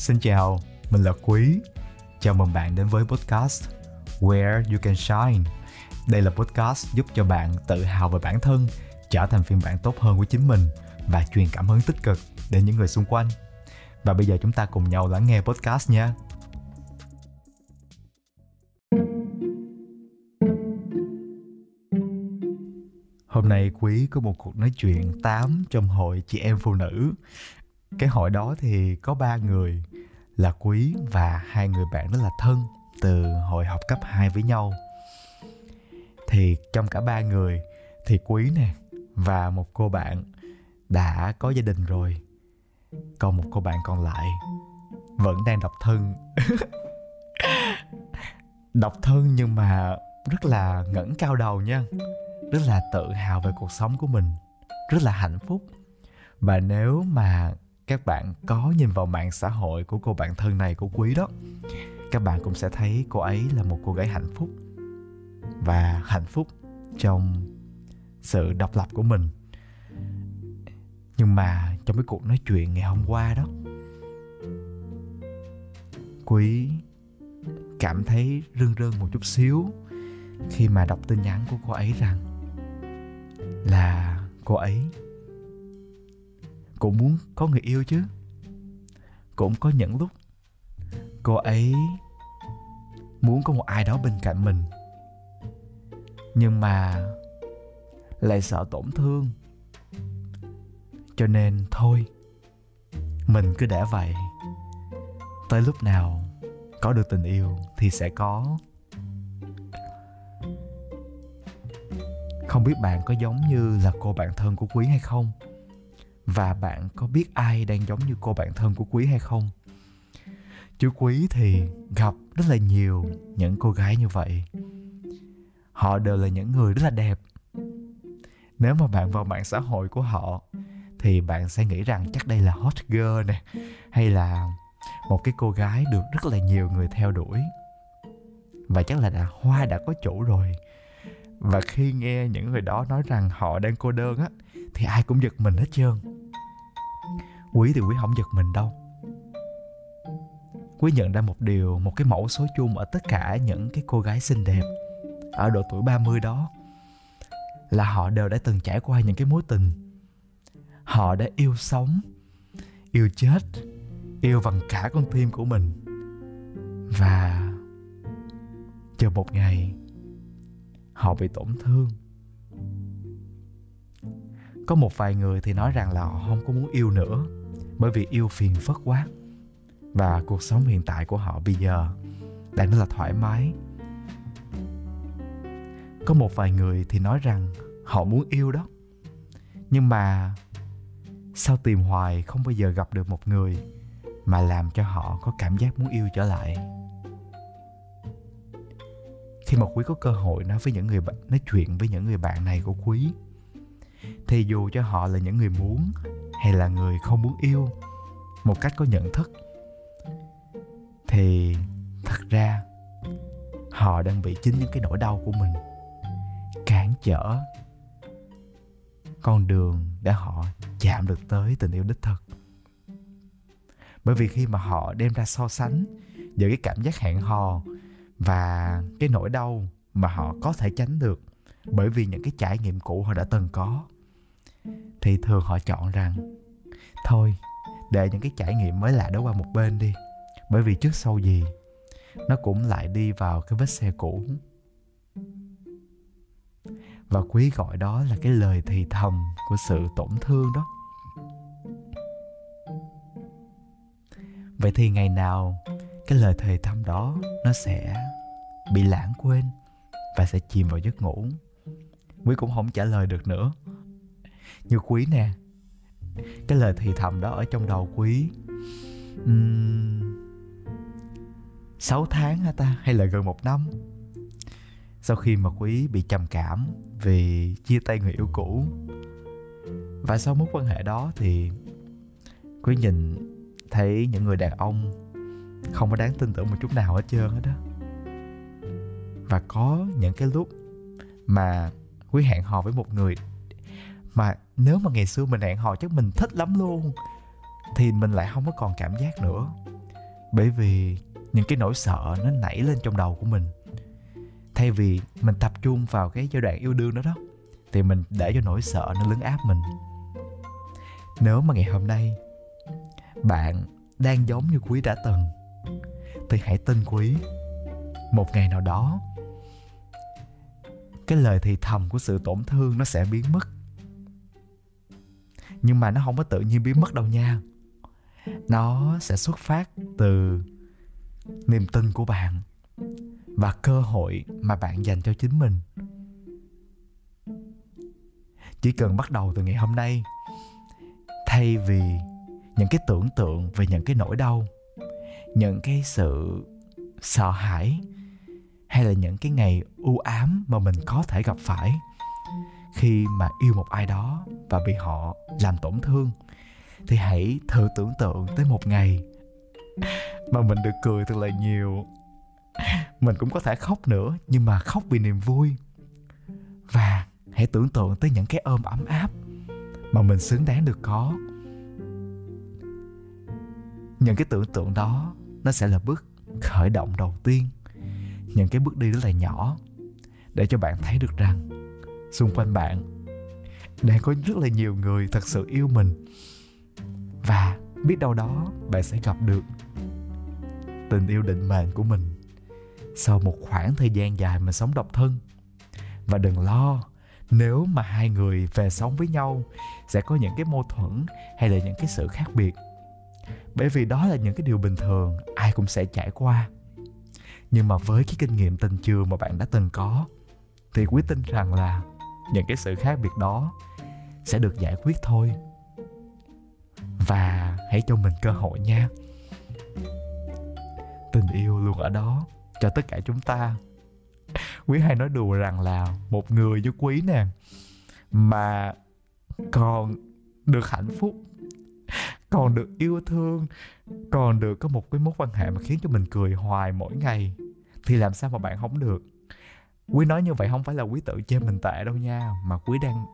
Xin chào, mình là Quý. Chào mừng bạn đến với podcast Where You Can Shine. Đây là podcast giúp cho bạn tự hào về bản thân, trở thành phiên bản tốt hơn của chính mình và truyền cảm hứng tích cực đến những người xung quanh. Và bây giờ chúng ta cùng nhau lắng nghe podcast nha. Hôm nay Quý có một cuộc nói chuyện 8 trong hội chị em phụ nữ. Cái hội đó thì có ba người là Quý và hai người bạn rất là thân từ hồi học cấp 2 với nhau. Thì trong cả ba người thì Quý nè và một cô bạn đã có gia đình rồi. Còn một cô bạn còn lại vẫn đang độc thân. độc thân nhưng mà rất là ngẩng cao đầu nha rất là tự hào về cuộc sống của mình rất là hạnh phúc và nếu mà các bạn có nhìn vào mạng xã hội của cô bạn thân này, của quý đó. Các bạn cũng sẽ thấy cô ấy là một cô gái hạnh phúc. Và hạnh phúc trong sự độc lập của mình. Nhưng mà trong cái cuộc nói chuyện ngày hôm qua đó, quý cảm thấy rưng rưng một chút xíu khi mà đọc tin nhắn của cô ấy rằng là cô ấy cũng muốn có người yêu chứ? Cũng có những lúc, cô ấy muốn có một ai đó bên cạnh mình. Nhưng mà lại sợ tổn thương. Cho nên thôi, mình cứ để vậy. Tới lúc nào có được tình yêu thì sẽ có. Không biết bạn có giống như là cô bạn thân của quý hay không? Và bạn có biết ai đang giống như cô bạn thân của quý hay không? Chú quý thì gặp rất là nhiều những cô gái như vậy. Họ đều là những người rất là đẹp. Nếu mà bạn vào mạng xã hội của họ, thì bạn sẽ nghĩ rằng chắc đây là hot girl nè, hay là một cái cô gái được rất là nhiều người theo đuổi. Và chắc là đã hoa đã có chủ rồi. Và khi nghe những người đó nói rằng họ đang cô đơn á, thì ai cũng giật mình hết trơn quý thì quý không giật mình đâu. Quý nhận ra một điều, một cái mẫu số chung ở tất cả những cái cô gái xinh đẹp ở độ tuổi 30 đó, là họ đều đã từng trải qua những cái mối tình. Họ đã yêu sống, yêu chết, yêu bằng cả con tim của mình. Và chờ một ngày, họ bị tổn thương. Có một vài người thì nói rằng là họ không có muốn yêu nữa bởi vì yêu phiền phức quá. Và cuộc sống hiện tại của họ bây giờ đang rất là thoải mái. Có một vài người thì nói rằng họ muốn yêu đó. Nhưng mà sao tìm hoài không bao giờ gặp được một người mà làm cho họ có cảm giác muốn yêu trở lại. Khi mà quý có cơ hội nói với những người bạn, nói chuyện với những người bạn này của quý, thì dù cho họ là những người muốn hay là người không muốn yêu một cách có nhận thức, thì thật ra họ đang bị chính những cái nỗi đau của mình cản trở con đường để họ chạm được tới tình yêu đích thực. Bởi vì khi mà họ đem ra so sánh giữa cái cảm giác hẹn hò và cái nỗi đau mà họ có thể tránh được bởi vì những cái trải nghiệm cũ họ đã từng có thì thường họ chọn rằng, thôi, để những cái trải nghiệm mới lạ đó qua một bên đi, bởi vì trước sau gì, nó cũng lại đi vào cái vết xe cũ. Và quý gọi đó là cái lời thì thầm của sự tổn thương đó. Vậy thì ngày nào cái lời thì thầm đó nó sẽ bị lãng quên và sẽ chìm vào giấc ngủ? Quý cũng không trả lời được nữa như quý nè. Cái lời thì thầm đó ở trong đầu quý. Uhm, 6 tháng hả ta? Hay là gần một năm? Sau khi mà quý bị trầm cảm vì chia tay người yêu cũ. Và sau mối quan hệ đó thì quý nhìn thấy những người đàn ông không có đáng tin tưởng một chút nào hết trơn hết đó. Và có những cái lúc mà quý hẹn hò với một người mà nếu mà ngày xưa mình hẹn hò chắc mình thích lắm luôn, thì mình lại không có còn cảm giác nữa. Bởi vì những cái nỗi sợ nó nảy lên trong đầu của mình. Thay vì mình tập trung vào cái giai đoạn yêu đương đó đó, thì mình để cho nỗi sợ nó lấn áp mình. Nếu mà ngày hôm nay bạn đang giống như quý đã từng, thì hãy tin quý. Một ngày nào đó, cái lời thì thầm của sự tổn thương nó sẽ biến mất nhưng mà nó không có tự nhiên biến mất đâu nha. Nó sẽ xuất phát từ niềm tin của bạn và cơ hội mà bạn dành cho chính mình. Chỉ cần bắt đầu từ ngày hôm nay, thay vì những cái tưởng tượng về những cái nỗi đau, những cái sự sợ hãi hay là những cái ngày u ám mà mình có thể gặp phải khi mà yêu một ai đó và bị họ làm tổn thương, thì hãy thử tưởng tượng tới một ngày mà mình được cười thật là nhiều. Mình cũng có thể khóc nữa, nhưng mà khóc vì niềm vui. Và hãy tưởng tượng tới những cái ôm ấm áp mà mình xứng đáng được có. Những cái tưởng tượng đó, nó sẽ là bước khởi động đầu tiên. Những cái bước đi rất là nhỏ để cho bạn thấy được rằng xung quanh bạn. Đang có rất là nhiều người thật sự yêu mình. Và biết đâu đó bạn sẽ gặp được tình yêu định mệnh của mình sau một khoảng thời gian dài mình sống độc thân. Và đừng lo, nếu mà hai người về sống với nhau, sẽ có những cái mâu thuẫn hay là những cái sự khác biệt. Bởi vì đó là những cái điều bình thường, ai cũng sẽ trải qua. Nhưng mà với cái kinh nghiệm tình trường mà bạn đã từng có, thì quyết tin rằng là những cái sự khác biệt đó sẽ được giải quyết thôi. Và hãy cho mình cơ hội nha. Tình yêu luôn ở đó cho tất cả chúng ta. Quý hay nói đùa rằng là một người với quý nè, mà còn được hạnh phúc, còn được yêu thương, còn được có một cái mối quan hệ mà khiến cho mình cười hoài mỗi ngày, thì làm sao mà bạn không được? Quý nói như vậy không phải là quý tự chê mình tệ đâu nha, mà quý đang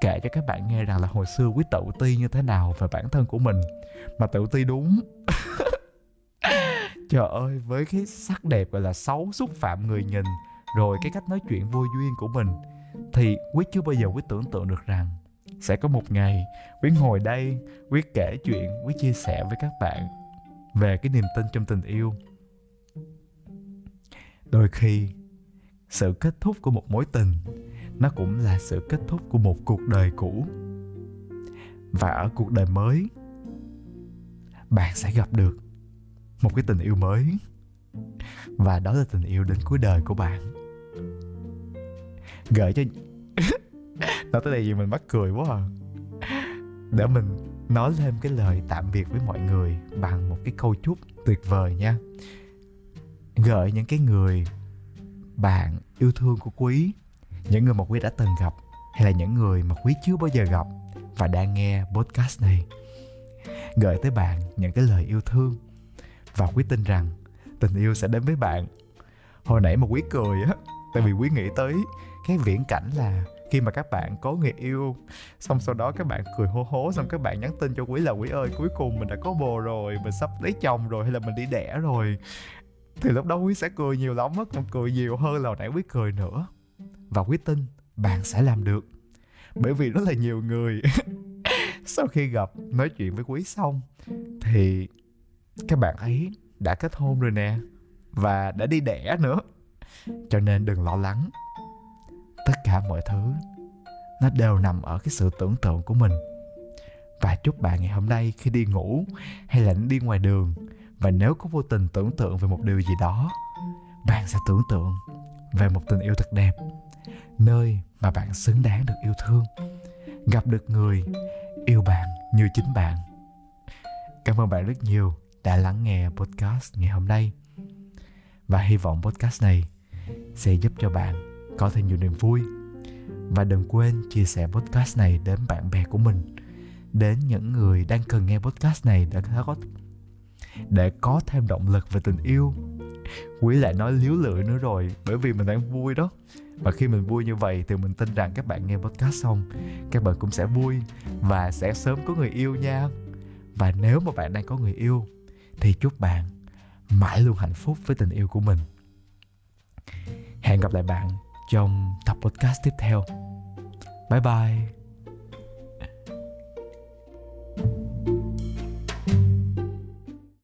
kể cho các bạn nghe rằng là hồi xưa quý tự ti như thế nào về bản thân của mình. Mà tự ti đúng. Trời ơi, với cái sắc đẹp gọi là xấu xúc phạm người nhìn, rồi cái cách nói chuyện vô duyên của mình, thì quý chưa bao giờ quý tưởng tượng được rằng sẽ có một ngày quý ngồi đây, quý kể chuyện, quý chia sẻ với các bạn về cái niềm tin trong tình yêu. Đôi khi sự kết thúc của một mối tình. Nó cũng là sự kết thúc của một cuộc đời cũ. Và ở cuộc đời mới, bạn sẽ gặp được một cái tình yêu mới. Và đó là tình yêu đến cuối đời của bạn. Gợi cho nói tới đây gì mình mắc cười quá à. Để mình nói thêm cái lời tạm biệt với mọi người bằng một cái câu chúc tuyệt vời nha. Gợi những cái người bạn yêu thương của quý. Những người mà quý đã từng gặp hay là những người mà quý chưa bao giờ gặp và đang nghe podcast này. Gửi tới bạn những cái lời yêu thương và quý tin rằng tình yêu sẽ đến với bạn. Hồi nãy mà quý cười á, tại vì quý nghĩ tới cái viễn cảnh là khi mà các bạn có người yêu, xong sau đó các bạn cười hô hố, xong các bạn nhắn tin cho quý là, quý ơi, cuối cùng mình đã có bồ rồi, mình sắp lấy chồng rồi hay là mình đi đẻ rồi thì lúc đó quý sẽ cười nhiều lắm mất, còn cười nhiều hơn là hồi nãy quý cười nữa. Và quý tin bạn sẽ làm được. Bởi vì rất là nhiều người sau khi gặp nói chuyện với quý xong thì các bạn ấy đã kết hôn rồi nè và đã đi đẻ nữa. Cho nên đừng lo lắng. Tất cả mọi thứ nó đều nằm ở cái sự tưởng tượng của mình. Và chúc bạn ngày hôm nay khi đi ngủ hay là đi ngoài đường và nếu có vô tình tưởng tượng về một điều gì đó, bạn sẽ tưởng tượng về một tình yêu thật đẹp, nơi mà bạn xứng đáng được yêu thương, gặp được người yêu bạn như chính bạn. Cảm ơn bạn rất nhiều đã lắng nghe podcast ngày hôm nay. Và hy vọng podcast này sẽ giúp cho bạn có thêm nhiều niềm vui. Và đừng quên chia sẻ podcast này đến bạn bè của mình, đến những người đang cần nghe podcast này để có để có thêm động lực về tình yêu. Quý lại nói liếu lưỡi nữa rồi, bởi vì mình đang vui đó. Và khi mình vui như vậy thì mình tin rằng các bạn nghe podcast xong, các bạn cũng sẽ vui và sẽ sớm có người yêu nha. Và nếu mà bạn đang có người yêu, thì chúc bạn mãi luôn hạnh phúc với tình yêu của mình. Hẹn gặp lại bạn trong tập podcast tiếp theo. Bye bye.